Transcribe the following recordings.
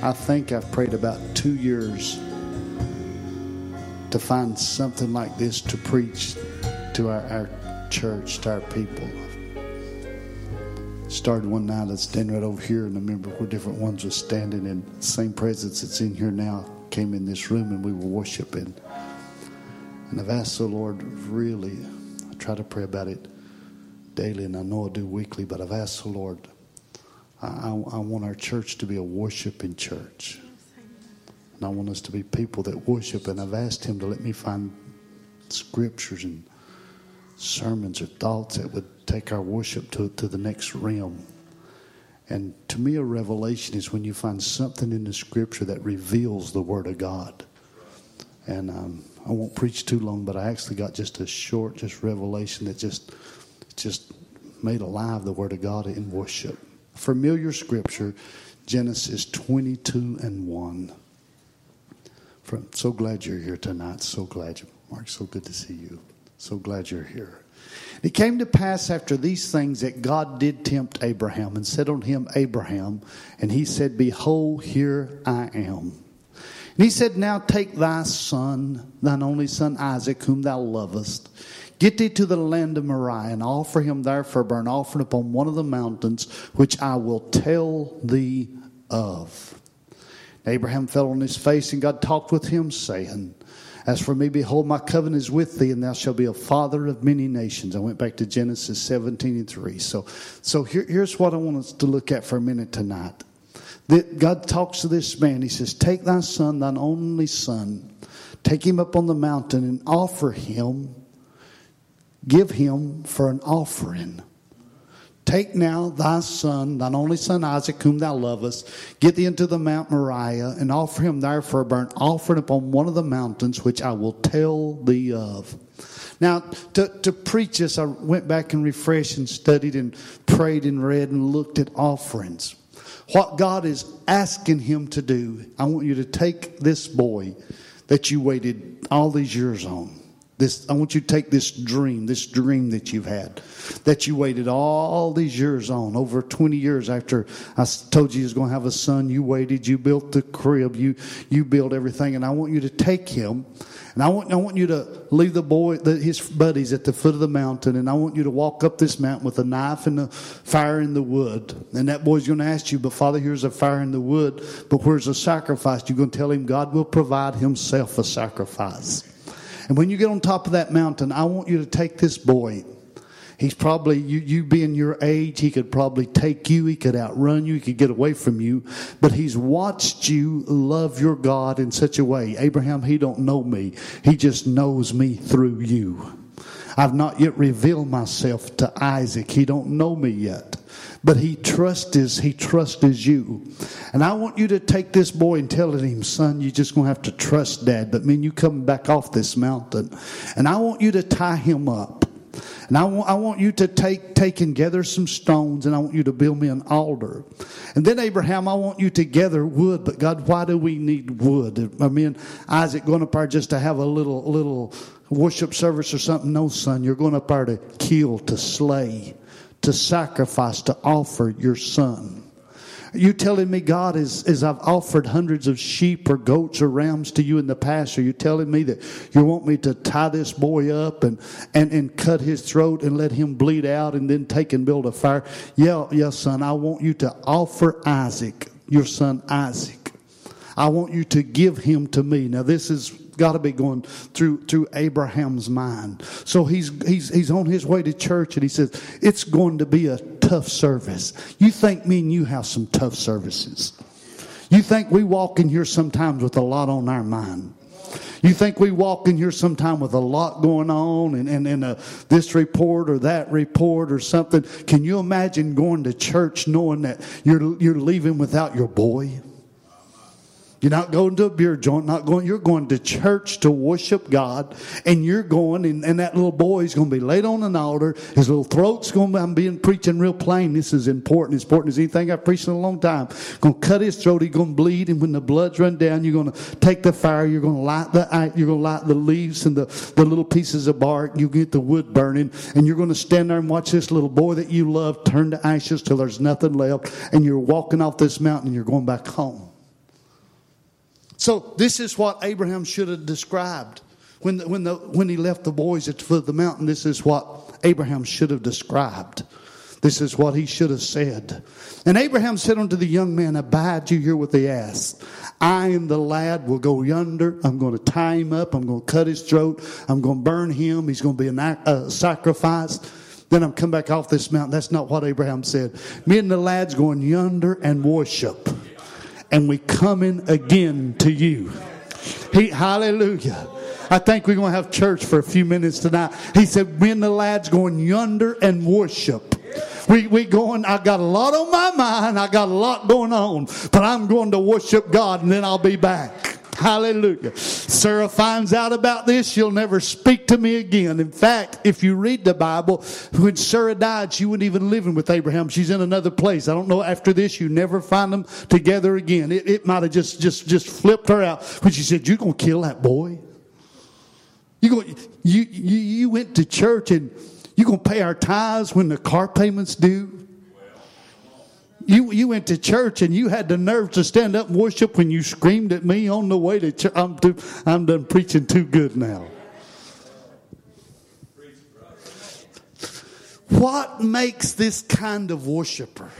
I think I've prayed about two years to find something like this to preach to our, our church, to our people. Started one night, I was standing right over here, and I remember where different ones were standing, and the same presence that's in here now came in this room, and we were worshiping. And I've asked the Lord, really, I try to pray about it daily, and I know I do weekly, but I've asked the Lord, I, I, I want our church to be a worshiping church. And I want us to be people that worship. And I've asked Him to let me find scriptures and sermons or thoughts that would take our worship to, to the next realm. And to me, a revelation is when you find something in the scripture that reveals the Word of God. And um, I won't preach too long, but I actually got just a short, just revelation that just, just made alive the Word of God in worship. Familiar scripture, Genesis 22 and 1. From, so glad you're here tonight. So glad you, Mark. So good to see you. So glad you're here. It came to pass after these things that God did tempt Abraham and said unto him, Abraham, and he said, Behold, here I am. And he said, Now take thy son, thine only son Isaac, whom thou lovest, get thee to the land of Moriah, and offer him there for a burnt offering upon one of the mountains, which I will tell thee of. Abraham fell on his face, and God talked with him, saying, As for me, behold, my covenant is with thee, and thou shalt be a father of many nations. I went back to Genesis 17 and 3. So, so here, here's what I want us to look at for a minute tonight that God talks to this man. He says, Take thy son, thine only son, take him up on the mountain and offer him, give him for an offering. Take now thy son, thine only son Isaac, whom thou lovest, get thee into the Mount Moriah, and offer him there for a burnt offering upon one of the mountains which I will tell thee of. Now, to, to preach this, I went back and refreshed and studied and prayed and read and looked at offerings what God is asking him to do. I want you to take this boy that you waited all these years on. This, I want you to take this dream, this dream that you've had, that you waited all these years on, over 20 years after I told you you was going to have a son. You waited, you built the crib, you, you built everything, and I want you to take him and I want, I want you to leave the boy, the, his buddies at the foot of the mountain, and I want you to walk up this mountain with a knife and a fire in the wood. And that boy's going to ask you, but Father, here's a fire in the wood, but where's the sacrifice? You're going to tell him God will provide himself a sacrifice. And when you get on top of that mountain, I want you to take this boy He's probably, you, you being your age, he could probably take you, he could outrun you, he could get away from you. But he's watched you love your God in such a way. Abraham, he don't know me. He just knows me through you. I've not yet revealed myself to Isaac. He don't know me yet. But he trusts he trusts you. And I want you to take this boy and tell him, son, you're just gonna have to trust dad. But man, you come back off this mountain. And I want you to tie him up. And I want, I want you to take, take and gather some stones and I want you to build me an altar. And then Abraham, I want you to gather wood. But God, why do we need wood? I mean, Isaac going up there just to have a little, little worship service or something? No, son, you're going up there to kill, to slay, to sacrifice, to offer your son. You telling me, God, as, as I've offered hundreds of sheep or goats or rams to you in the past, are you telling me that you want me to tie this boy up and, and, and cut his throat and let him bleed out and then take and build a fire? Yeah, yes, son, I want you to offer Isaac, your son Isaac. I want you to give him to me. Now, this is got to be going through through Abraham's mind. So he's he's he's on his way to church and he says it's going to be a tough service. You think me and you have some tough services. You think we walk in here sometimes with a lot on our mind. You think we walk in here sometime with a lot going on and, and, and a, this report or that report or something. Can you imagine going to church knowing that you're, you're leaving without your boy? You're not going to a beer joint, not going, you're going to church to worship God, and you're going, and, and that little boy is going to be laid on an altar. His little throat's going to be, I'm being preaching real plain. This is important, as important as anything I've preached in a long time. Going to cut his throat, he's going to bleed, and when the blood's run down, you're going to take the fire, you're going to light the, you're going to light the leaves and the, the little pieces of bark, you get the wood burning, and you're going to stand there and watch this little boy that you love turn to ashes till there's nothing left, and you're walking off this mountain and you're going back home. So this is what Abraham should have described. When, the, when, the, when he left the boys at the foot of the mountain, this is what Abraham should have described. This is what he should have said. And Abraham said unto the young man, Abide you here with the ass. I and the lad will go yonder. I'm going to tie him up. I'm going to cut his throat. I'm going to burn him. He's going to be a sacrifice. Then I'm come back off this mountain. That's not what Abraham said. Me and the lad's going yonder and worship. And we coming again to you. He, hallelujah. I think we're going to have church for a few minutes tonight. He said, when the lad's going yonder and worship. We, we going, I got a lot on my mind. I got a lot going on, but I'm going to worship God and then I'll be back. Hallelujah. Sarah finds out about this. She'll never speak to me again. In fact, if you read the Bible, when Sarah died, she wasn't even living with Abraham. She's in another place. I don't know. After this, you never find them together again. It, it might have just, just, just flipped her out when she said, you're going to kill that boy. You, go, you, you, you went to church and you're going to pay our tithes when the car payments due? You, you went to church and you had the nerve to stand up and worship when you screamed at me on the way to church. I'm, too, I'm done preaching too good now. What makes this kind of worshiper?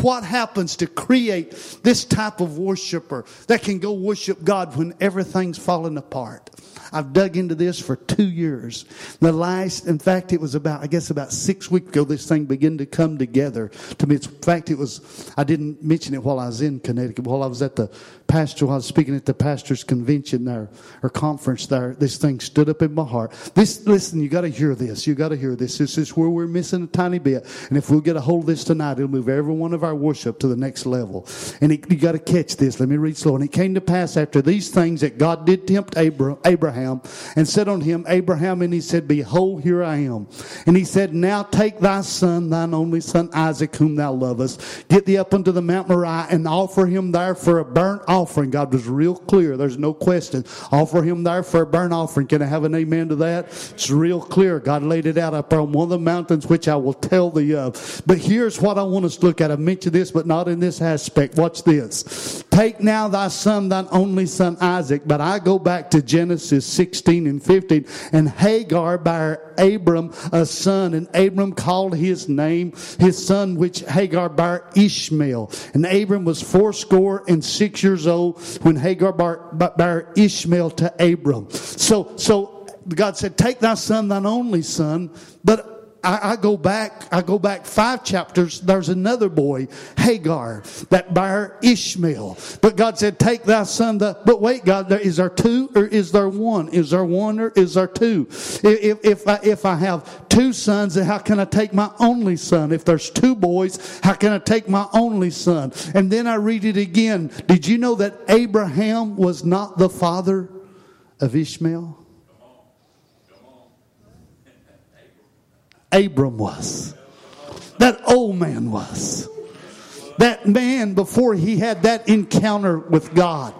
What happens to create this type of worshiper that can go worship God when everything's falling apart? I've dug into this for two years. The last, in fact, it was about, I guess about six weeks ago, this thing began to come together to me. in fact, it was, I didn't mention it while I was in Connecticut, while I was at the pastor, while I was speaking at the pastor's convention there, or conference there, this thing stood up in my heart. This, listen, you gotta hear this. You gotta hear this. This is where we're missing a tiny bit. And if we'll get a hold of this tonight, it'll move every one of our worship to the next level. And it, you gotta catch this. Let me read slow. And it came to pass after these things that God did tempt Abraham Abraham and said unto him, Abraham, and he said, Behold, here I am. And he said, Now take thy son, thine only son Isaac, whom thou lovest, get thee up unto the Mount Moriah and offer him there for a burnt offering. God was real clear. There's no question. Offer him there for a burnt offering. Can I have an amen to that? It's real clear. God laid it out up on one of the mountains, which I will tell thee of. But here's what I want us to look at. I mentioned this, but not in this aspect. Watch this. Take now thy son, thine only son Isaac. But I go back to Genesis 16 and 15. And Hagar bare Abram a son, and Abram called his name, his son which Hagar bare Ishmael. And Abram was fourscore and six years old when Hagar bare, bare Ishmael to Abram. So, so God said, Take thy son, thine only son, but I, I, go back, I go back five chapters. There's another boy, Hagar, that bare Ishmael. But God said, take thy son. The, but wait, God, there, is there two or is there one? Is there one or is there two? If, if, I, if I have two sons, then how can I take my only son? If there's two boys, how can I take my only son? And then I read it again. Did you know that Abraham was not the father of Ishmael? Abram was. That old man was. That man before he had that encounter with God.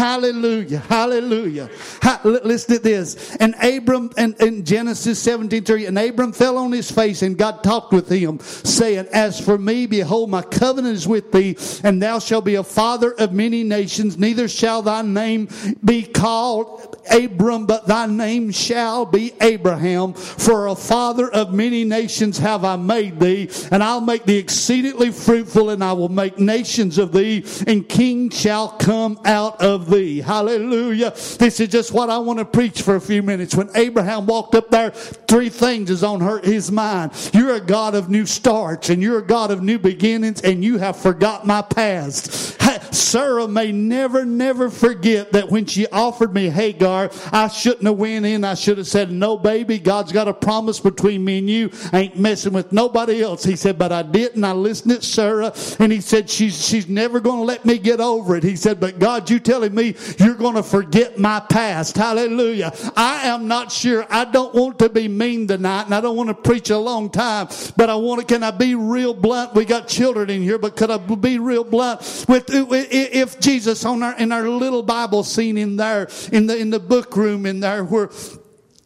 Hallelujah. Hallelujah. Ha, listen to this. And Abram, in Genesis 17, 3, and Abram fell on his face and God talked with him, saying, As for me, behold, my covenant is with thee, and thou shalt be a father of many nations, neither shall thy name be called Abram, but thy name shall be Abraham. For a father of many nations have I made thee, and I'll make thee exceedingly fruitful, and I will make nations of thee, and kings shall come out of of thee. Hallelujah. This is just what I want to preach for a few minutes. When Abraham walked up there, three things is on her, his mind. You're a God of new starts and you're a God of new beginnings and you have forgot my past. Sarah may never, never forget that when she offered me Hagar, I shouldn't have went in. I should have said, no, baby, God's got a promise between me and you. I ain't messing with nobody else. He said, but I didn't. I listened to Sarah and he said, she's, she's never going to let me get over it. He said, but God, you telling me you're going to forget my past. Hallelujah. I am not sure. I don't want to be mean tonight and I don't want to preach a long time, but I want to, can I be real blunt? We got children in here, but could I be real blunt with, if Jesus on our, in our little Bible scene in there, in the, in the book room in there where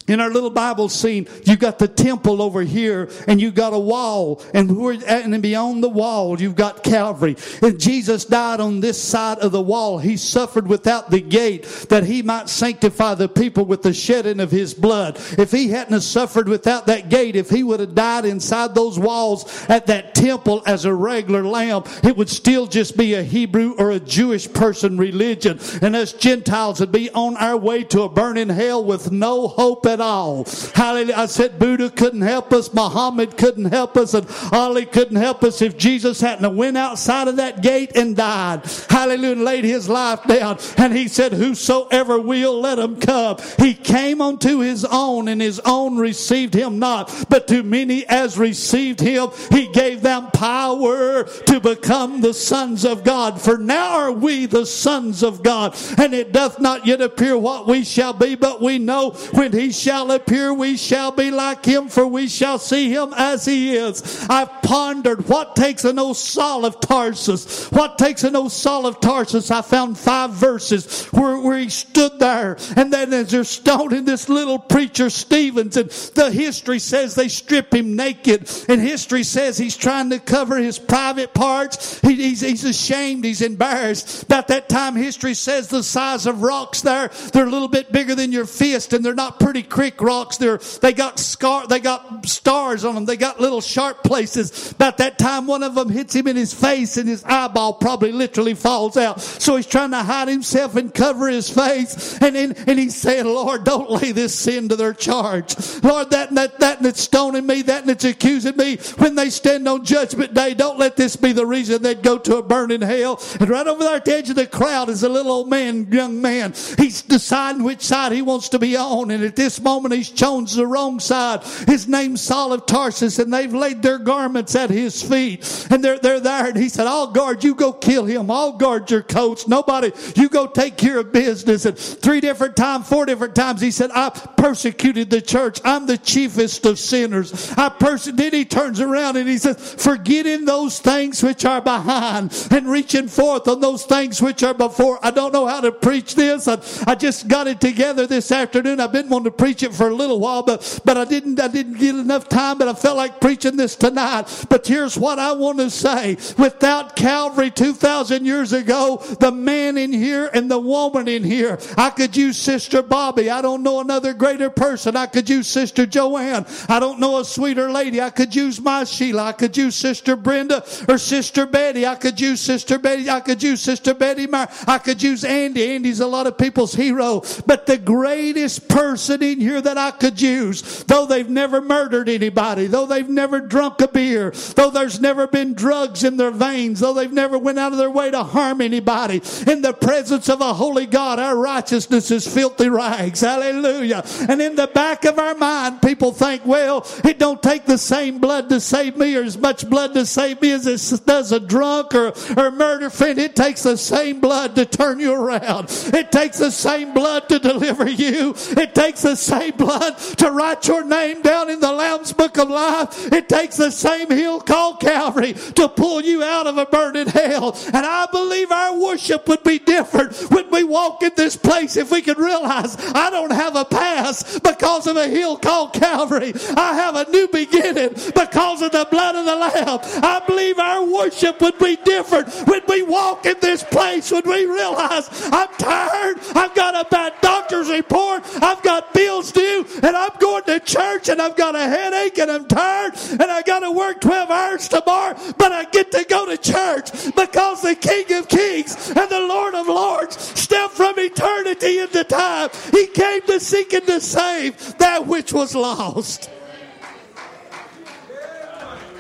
in our little Bible scene, you've got the temple over here and you've got a wall and and beyond the wall, you've got Calvary. And Jesus died on this side of the wall. He suffered without the gate that he might sanctify the people with the shedding of his blood. If he hadn't suffered without that gate, if he would have died inside those walls at that temple as a regular lamb, it would still just be a Hebrew or a Jewish person religion. And us Gentiles would be on our way to a burning hell with no hope at all. Hallelujah. I said Buddha couldn't help us, Muhammad couldn't help us, and Ali couldn't help us if Jesus hadn't went outside of that gate and died. Hallelujah. And laid his life down. And he said, Whosoever will, let him come. He came unto his own, and his own received him not. But to many as received him, he gave them power to become the sons of God. For now are we the sons of God. And it doth not yet appear what we shall be, but we know when he shall appear, we shall be like him, for we shall see him as he is. I've pondered what takes an old Saul of Tarsus. What takes an old Saul of Tarsus? I found five verses where, where he stood there, and then as they're stoning this little preacher Stevens, and the history says they strip him naked, and history says he's trying to cover his private parts. He, he's, he's ashamed, he's embarrassed. About that time, history says the size of rocks there, they're a little bit bigger than your fist, and they're not pretty creek rocks. They're, they got scar, they got stars on them. They got little sharp places. About that time, one of them hits him in his face and his eyeball probably literally falls out. So he's trying to hide himself and cover his face. And then, and he's saying, Lord, don't lay this sin to their charge. Lord, that, that, that it's stoning me, that and it's accusing me when they stand on judgment day, don't let this be the reason they'd go to a burning hell. And right over there at the edge of the crowd is a little old man, young man. He's deciding which side he wants to be on. And at this moment, he's chose the wrong side. His name's Saul of Tarsus, and they've laid their garments at his feet. And they're, they're there, and he said, I'll guard you, go kill him. I'll guard your coats. Nobody, you go take care of business. And three different times, four different times, he said, I persecuted the church. I'm the chiefest of sinners. I persecuted. Then he turns around and he says, forgetting those things which are behind and reaching forth on those things which are before. I don't know how to preach this. I, I just got it together this afternoon. I've been wanting to preach it for a little while, but, but I didn't, I didn't get enough time, but I felt like preaching this tonight. But here's what I want to say. Without Calvary 2,000 years ago, the man in here and the woman in here, I could use Sister Bobby. I don't know another greater person. I could use Sister Joanne. I don't know a sweeter lady. I could use my Sheila. I could use Sister Brenda or Sister Betty. I could use Sister Betty. I could use Sister Betty Meyer. I could use Andy. Andy's a lot of people's hero. But the greatest person in here that I could use, though they've never murdered anybody, though they've never drunk a beer, though there's never been drugs in their veins, though they've never went out of their way to harm anybody, in the presence of a holy God, our righteousness is filthy rags. Hallelujah. And in the back of our mind, people think, well, it don't take the same blood to save me or as much blood to save me as it does a drunk or, or murder friend. It takes the same blood to turn you around. It takes the same blood to deliver you. It takes the same blood to write your name down in the Lamb's Book of Life. It takes the same hill called Calvary to pull you out of a burning hell. And I believe our worship would be different when we walk in this place if we could realize I don't have a past because of a hill called Calvary. I have a new beginning because of the blood of the Lamb. I believe our worship would be different when we walk in this place, when we realize I'm tired, I've got a bad doctor's report, I've got bills due, and I'm going to church and I've got a headache and I'm tired and I got to work 12 hours tomorrow, but I get to go to church because the King of Kings and the Lord of Lords stepped from eternity into time. He came to seek and to save that which was lost.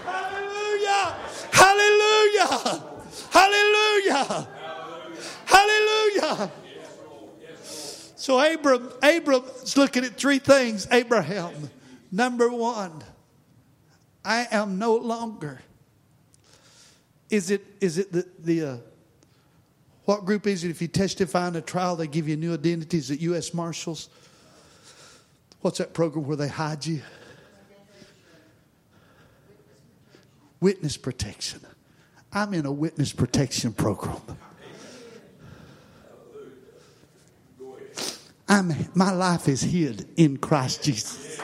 Hallelujah! Hallelujah! Hallelujah! Hallelujah! So Abram, Abram's looking at three things. Abraham, number one, I am no longer. Is it is it the the uh, what group is it? If you testify in a trial, they give you new identities at U.S. Marshals. What's that program where they hide you? Witness protection. I'm in a witness protection program. I'm, my life is hid in Christ Jesus.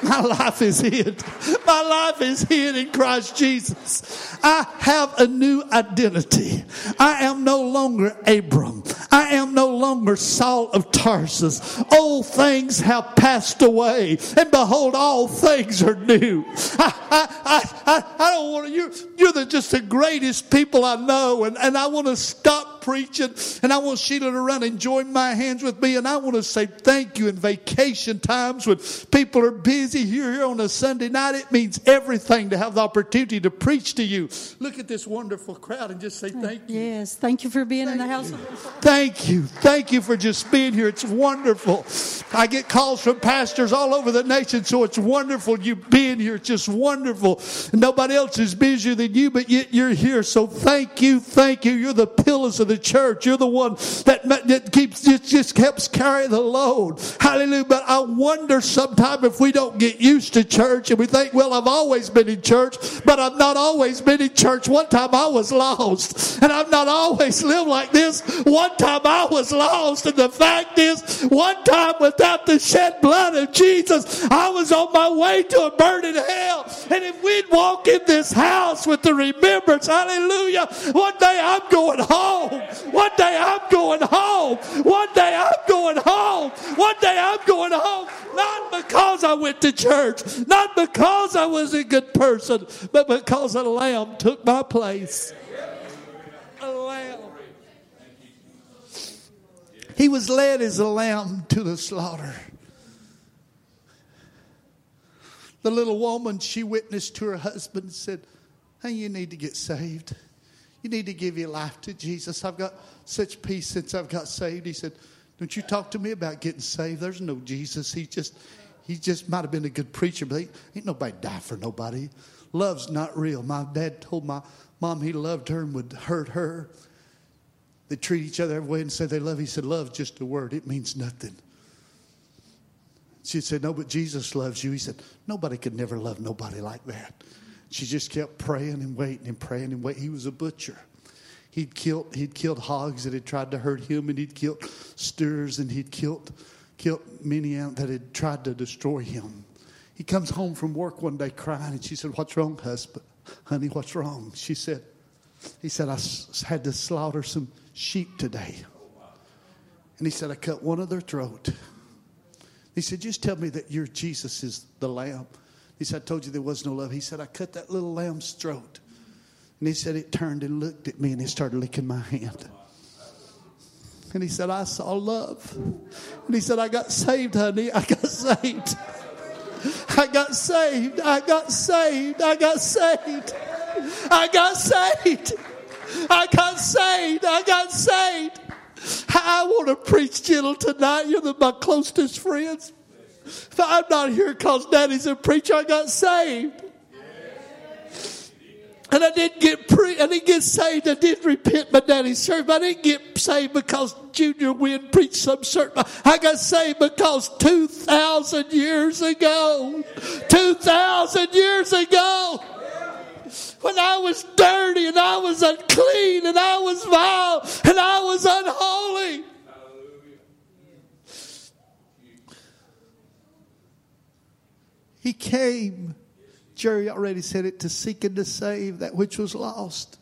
My life is hid. My life is hid in Christ Jesus. I have a new identity. I am no longer Abram. I am no longer Saul of Tarsus. Old things have passed away, and behold, all things are new. I, I, I, I, don't want to, you're, you're the, just the greatest people I know, and, and I want to stop preaching, and I want Sheila to run and join my hands with me. And I want to say thank you in vacation times when people are busy here, here on a Sunday night. It means everything to have the opportunity to preach to you. Look at this wonderful crowd and just say thank you. Yes, thank you for being thank in the house. Thank you. Thank you for just being here. It's wonderful. I get calls from pastors all over the nation, so it's wonderful you being here. It's just wonderful. Nobody else is busier than you, but yet you're here. So thank you. Thank you. You're the pillars of the the church. You're the one that, keeps just, just helps carry the load. Hallelujah. But I wonder sometime if we don't get used to church and we think, well, I've always been in church, but I've not always been in church. One time I was lost, and I've not always lived like this. One time I was lost, and the fact is, one time without the shed blood of Jesus, I was on my way to a burning hell. And if we'd walk in this house with the remembrance, hallelujah, one day I'm going home. One day I'm going home. One day I'm going home. One day I'm going home. Not because I went to church, not because I was a good person, but because a lamb took my place. A lamb. He was led as a lamb to the slaughter. The little woman, she witnessed to her husband and said, Hey, you need to get saved. You need to give your life to Jesus. I've got such peace since I've got saved. He said, Don't you talk to me about getting saved. There's no Jesus. He just he just might have been a good preacher, but he, ain't nobody die for nobody. Love's not real. My dad told my mom he loved her and would hurt her. They treat each other every way and say they love. He said, Love's just a word, it means nothing. She said, No, but Jesus loves you. He said, Nobody could never love nobody like that. She just kept praying and waiting and praying and waiting. He was a butcher. He'd killed, he'd killed hogs that had tried to hurt him, and he'd killed steers, and he'd killed, killed many that had tried to destroy him. He comes home from work one day crying, and she said, What's wrong, husband? Honey, what's wrong? She said, He said, I had to slaughter some sheep today. And he said, I cut one of their throat. He said, Just tell me that your Jesus is the lamb. He said, I told you there was no love. He said, I cut that little lamb's throat. And he said, it turned and looked at me and it started licking my hand. And he said, I saw love. And he said, I got saved, honey. I got saved. I got saved. I got saved. I got saved. I got saved. I got saved. I got saved. I want to preach gentle tonight. You're my closest friends. I'm not here because daddy's a preacher. I got saved. And I didn't get pre- I didn't get saved. I didn't repent my daddy's service. I didn't get saved because Junior Wynn preached some certain. I got saved because two thousand years ago, two thousand years ago, when I was dirty and I was unclean and I was vile and I was unholy. He came, Jerry already said it, to seek and to save that which was lost.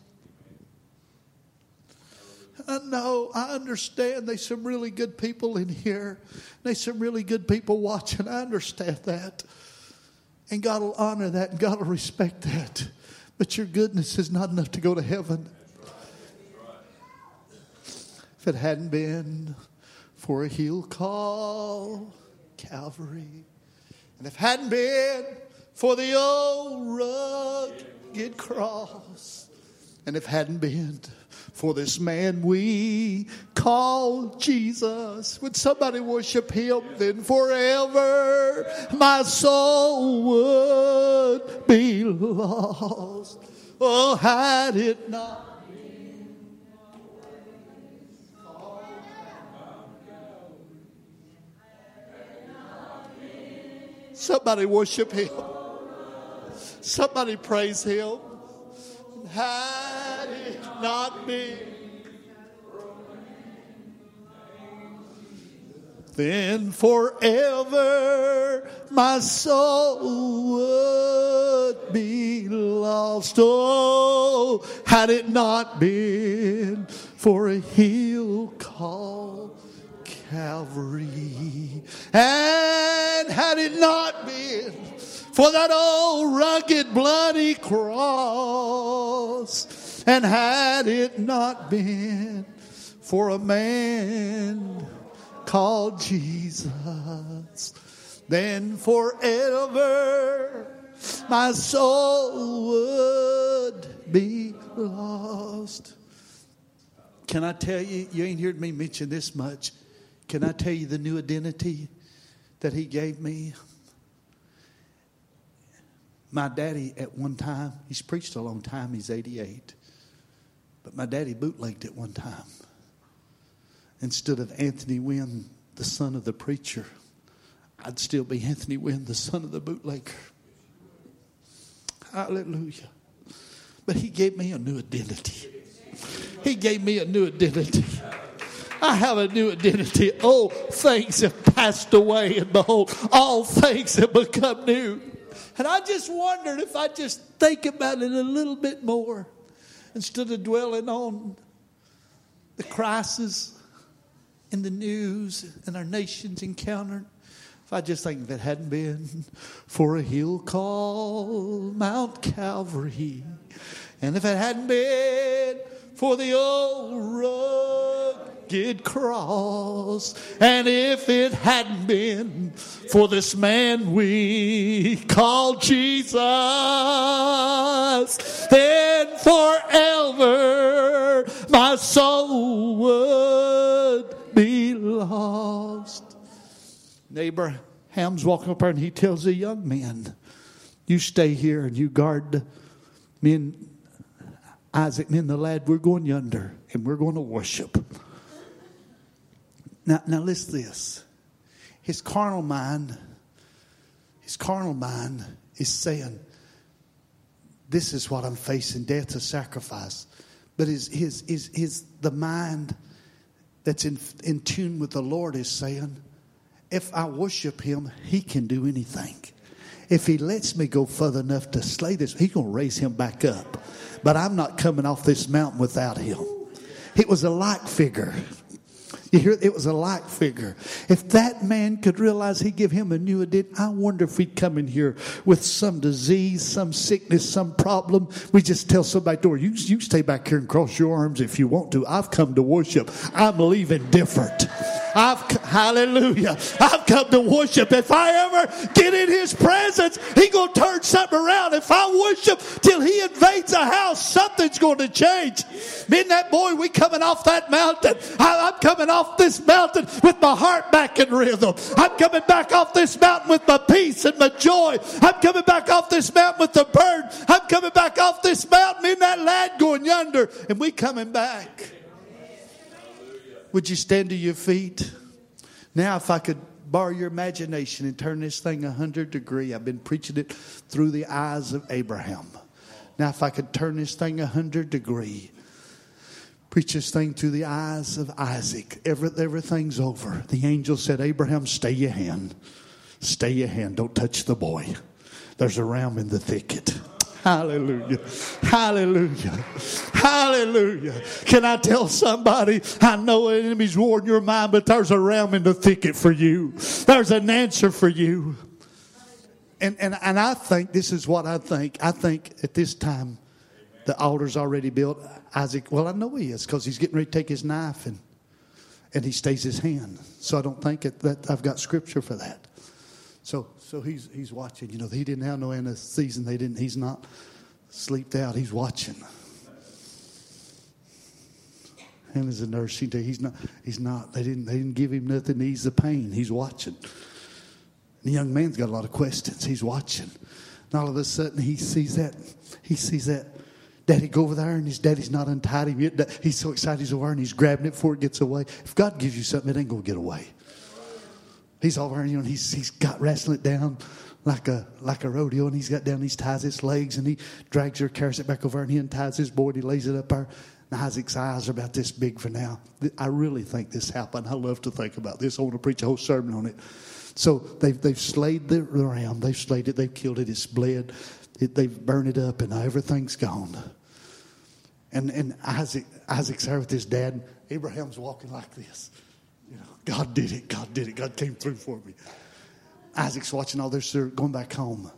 I know, I understand there's some really good people in here. There's some really good people watching. I understand that. And God will honor that and God will respect that. But your goodness is not enough to go to heaven. If it hadn't been for a heel call, Calvary, and if it hadn't been for the old rugged cross, and if it hadn't been for this man we call Jesus, would somebody worship him? Then forever my soul would be lost. Oh, had it not Somebody worship him. Somebody praise him. Had it not been. then forever my soul would be lost. Oh, had it not been for a hill called Calvary, and had it not been for that old rugged bloody cross, and had it not been for a man called Jesus, then forever my soul would be lost. Can I tell you, you ain't heard me mention this much. Can I tell you the new identity that he gave me? My daddy, at one time, he's preached a long time, he's 88. But my daddy bootlegged at one time instead of Anthony Wynn, the son of the preacher, I'd still be Anthony Wynn, the son of the bootlegger. Hallelujah. But he gave me a new identity. He gave me a new identity. I have a new identity. Oh, things have passed away, and behold, all things have become new. And I just wondered if I just think about it a little bit more instead of dwelling on the crisis in the news and our nation's encountered. If I just think if it hadn't been for a hill called Mount Calvary, and if it hadn't been for the old rugged cross, and if it hadn't been for this man we call Jesus, then forever my soul would be lost. Neighbor Ham's walking up there and he tells the young men, You stay here and you guard me and Isaac, and the lad, we're going yonder and we're going to worship. Now, now listen this. His carnal mind, his carnal mind is saying, This is what I'm facing, death, a sacrifice. But his, his, his, his the mind that's in, in tune with the Lord is saying, if I worship him, he can do anything. If he lets me go further enough to slay this, he's going to raise him back up. But I'm not coming off this mountain without him. It was a like figure. You hear, it was a light figure. If that man could realize he give him a new identity, I wonder if he'd come in here with some disease, some sickness, some problem. We just tell somebody, door, you, you stay back here and cross your arms if you want to. I've come to worship. I'm leaving different. I've, hallelujah. I've come to worship. If I ever get in his presence, he gonna turn something around. If I worship till he invades a house, something's going to change. Me and that boy, we coming off that mountain. I, I'm coming off this mountain with my heart back in rhythm. I'm coming back off this mountain with my peace and my joy. I'm coming back off this mountain with the bird. I'm coming back off this mountain. And that lad going yonder. And we coming back. Would you stand to your feet? Now, if I could borrow your imagination and turn this thing 100 degree, I've been preaching it through the eyes of Abraham. Now, if I could turn this thing 100 degree, preach this thing through the eyes of Isaac, Every, everything's over. The angel said, Abraham, stay your hand. Stay your hand. Don't touch the boy. There's a ram in the thicket. Hallelujah. Hallelujah. Hallelujah. Can I tell somebody, I know an enemy's war in your mind, but there's a ram in the thicket for you. There's an answer for you. And, and, and I think this is what I think. I think at this time, the altar's already built. Isaac, well, I know he is because he's getting ready to take his knife and, and he stays his hand. So I don't think it, that I've got scripture for that. So so he's he's watching. You know, he didn't have no anesthesia. They didn't. He's not sleeped out. He's watching. And as a nurse, he he's not. He's not. They didn't. They didn't give him nothing to ease the pain. He's watching. The young man's got a lot of questions. He's watching. And all of a sudden, he sees that. He sees that. Daddy go over there and his daddy's not untied him yet. He's so excited he's over and he's grabbing it before it gets away. If God gives you something, it ain't going to get away. He's over, you know, he's, he's got wrestling it down like a like a rodeo, and he's got down, he ties his legs, and he drags her, carries it back over, and he unties his board, he lays it up there. And Isaac's eyes are about this big for now. I really think this happened. I love to think about this. I want to preach a whole sermon on it. So they've, they've slayed the ram. They've slayed it. They've killed it. It's bled. It, they've burned it up, and now everything's gone. And, and Isaac, Isaac's there with his dad. Abraham's walking like this. You know, God did it. God did it. God came through for me. Isaac's watching all this. They're going back home.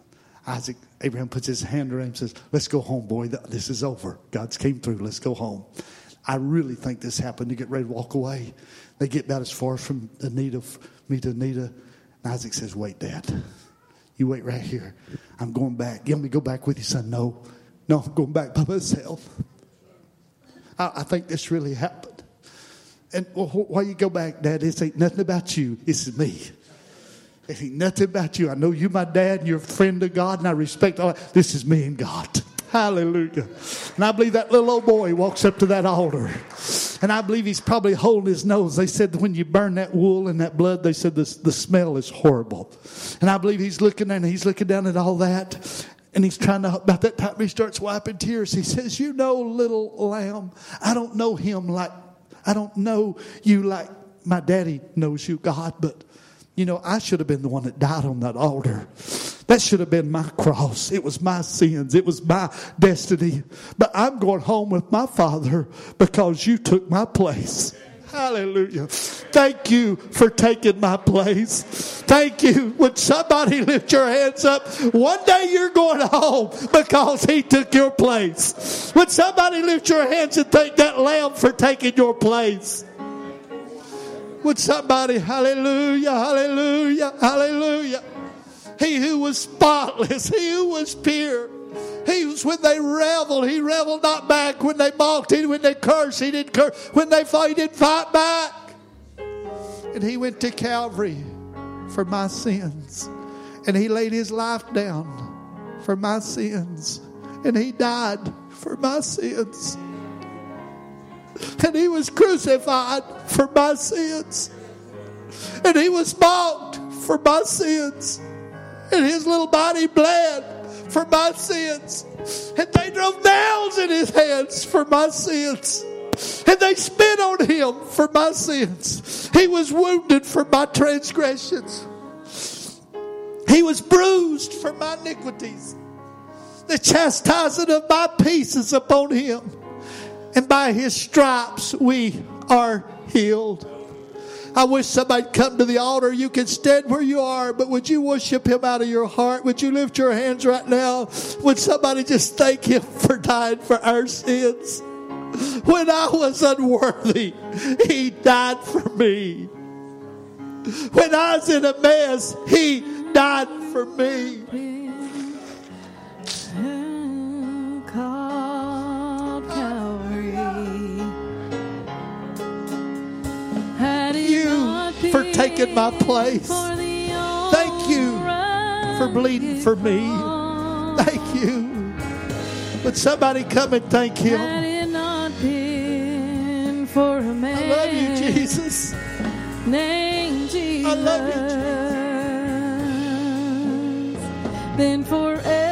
Isaac, Abraham puts his hand around him and says, Let's go home, boy. This is over. God's came through. Let's go home. I really think this happened to get ready to walk away. They get about as far from Anita, me to Anita. And Isaac says, Wait, Dad. You wait right here. I'm going back. You want me to go back with you, son? No. No, I'm going back by myself. I, I think this really happened. And well, why you go back, Dad? This ain't nothing about you. This is me. It ain't nothing about you. I know you, my dad, and you're a friend of God, and I respect all that. This is me and God. Hallelujah. And I believe that little old boy walks up to that altar. And I believe he's probably holding his nose. They said when you burn that wool and that blood, they said the, the smell is horrible. And I believe he's looking and he's looking down at all that. And he's trying to, about that time, he starts wiping tears. He says, You know, little lamb, I don't know him like, I don't know you like my daddy knows you, God, but you know, I should have been the one that died on that altar. That should have been my cross. It was my sins. It was my destiny. But I'm going home with my father because you took my place. Hallelujah. Thank you for taking my place. Thank you. Would somebody lift your hands up? One day you're going home because he took your place. Would somebody lift your hands and thank that lamb for taking your place? Would somebody, hallelujah, hallelujah, hallelujah. He who was spotless, he who was pure. He was when they reveled, he reveled not back. When they mocked him, when they cursed, he didn't curse. When they fought, he didn't fight back. And he went to Calvary for my sins. And he laid his life down for my sins. And he died for my sins and he was crucified for my sins. And he was mocked for my sins. And his little body bled for my sins. And they drove nails in his hands for my sins. And they spit on him for my sins. He was wounded for my transgressions. He was bruised for my iniquities. The chastisement of my peace is upon him and by his stripes we are healed. I wish somebody'd come to the altar. You can stand where you are, but would you worship him out of your heart? Would you lift your hands right now? Would somebody just thank him for dying for our sins? When I was unworthy, he died for me. When I was in a mess, he died for me. Taking my place. Thank you for bleeding for me. Thank you. But somebody come and thank him. I love you, Jesus. Name Jesus. I love you, Jesus. Then forever.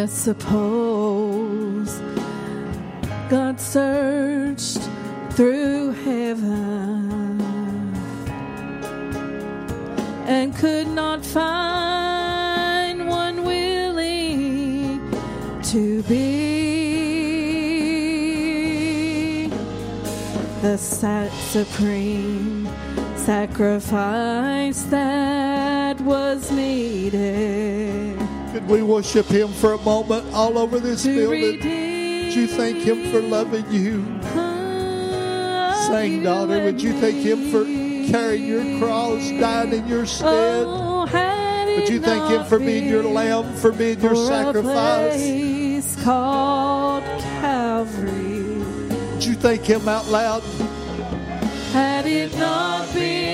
Just suppose God searched through heaven and could not find one willing to be the supreme sacrifice that was needed we worship Him for a moment all over this building? Would you thank Him for loving you? Sing, daughter. Would you thank Him for carrying your cross, dying in your stead? Oh, Would you thank Him for being your lamb, for being your sacrifice? called Calvary. Would you thank Him out loud? Had it not been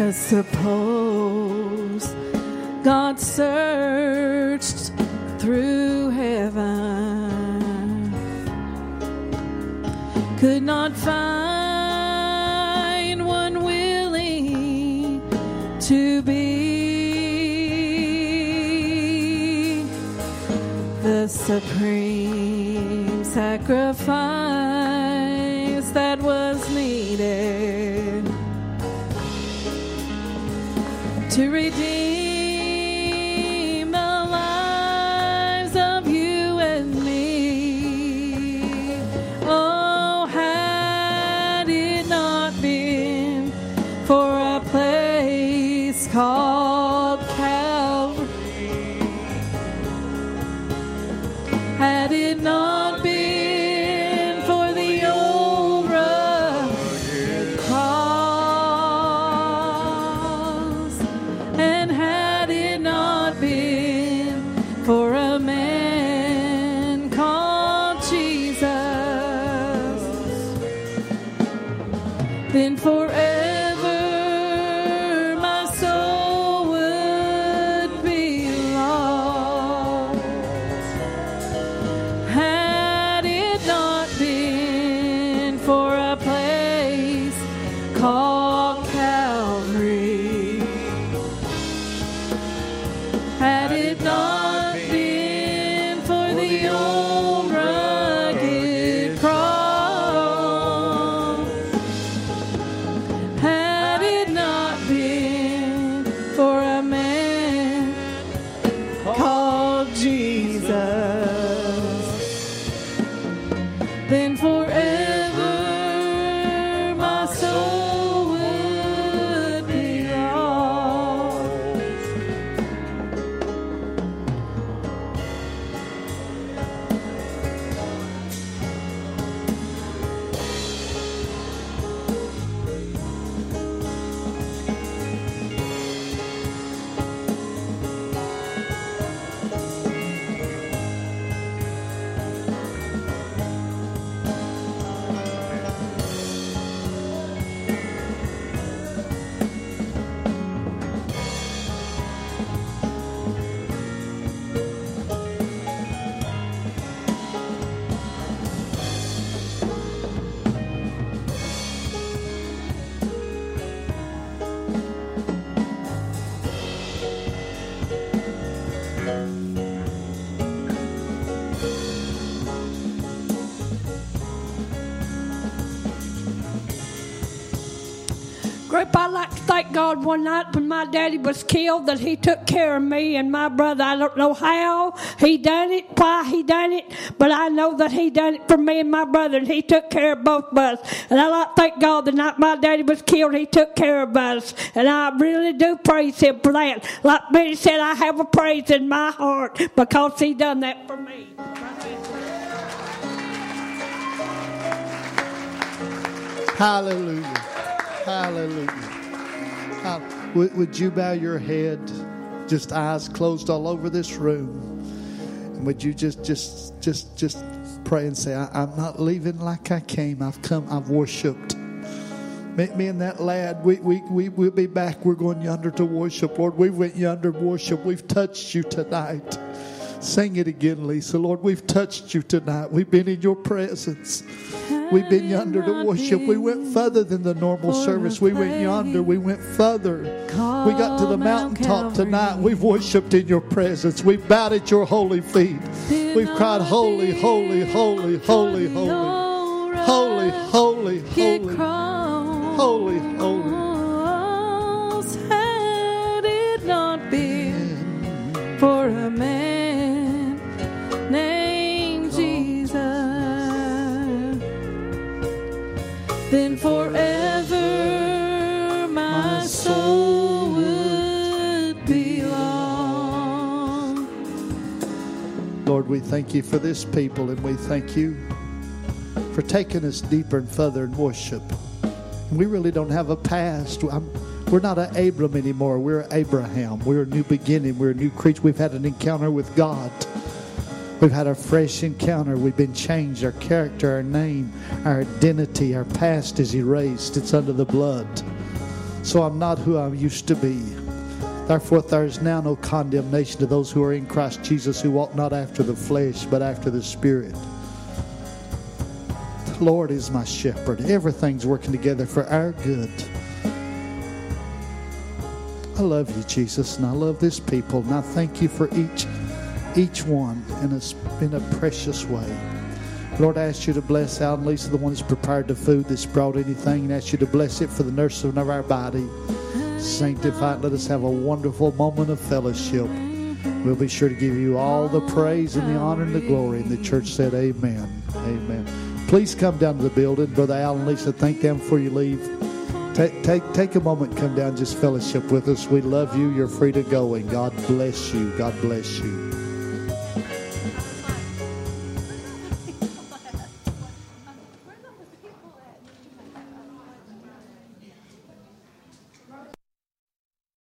Just suppose God searched through heaven, could not find one willing to be. The supreme sacrifice that was needed to redeem then forever God one night when my daddy was killed that he took care of me and my brother. I don't know how he done it, why he done it, but I know that he done it for me and my brother and he took care of both of us. And I like thank God the night my daddy was killed, he took care of us. And I really do praise him for that. Like Betty said, I have a praise in my heart because he done that for me. Hallelujah. Hallelujah. Would, would you bow your head, just eyes closed all over this room? And would you just, just, just, just pray and say, I, I'm not leaving like I came. I've come, I've worshiped. Me, me and that lad, we, we, we, we'll be back. We're going yonder to worship. Lord, we went yonder to worship. We've touched you tonight. Sing it again, Lisa. Lord, we've touched you tonight. We've been in your presence. We've been yonder to worship. We went further than the normal service. We went yonder. We went further. We got to the mountaintop tonight. We've worshiped in your presence. We've bowed at your holy feet. We've cried, Holy, holy, holy, holy, holy. Holy, holy, holy. Holy, holy. Had it not been for a man. Then forever my soul would belong. Lord, we thank you for this people and we thank you for taking us deeper and further in worship. We really don't have a past. I'm, we're not an Abram anymore. We're Abraham. We're a new beginning. We're a new creature. We've had an encounter with God. We've had a fresh encounter. We've been changed. Our character, our name, our identity, our past is erased. It's under the blood. So I'm not who I used to be. Therefore, there is now no condemnation to those who are in Christ Jesus, who walk not after the flesh, but after the Spirit. The Lord is my shepherd. Everything's working together for our good. I love you, Jesus, and I love this people, and I thank you for each each one in a, in a precious way. Lord, I ask you to bless Al and Lisa, the one that's prepared the food, that's brought anything, and ask you to bless it for the nursing of our body. Sanctify it. Let us have a wonderful moment of fellowship. We'll be sure to give you all the praise and the honor and the glory. And the church said, Amen. Amen. Please come down to the building. Brother Al and Lisa, thank them before you leave. Take, take, take a moment, come down, just fellowship with us. We love you. You're free to go, and God bless you. God bless you.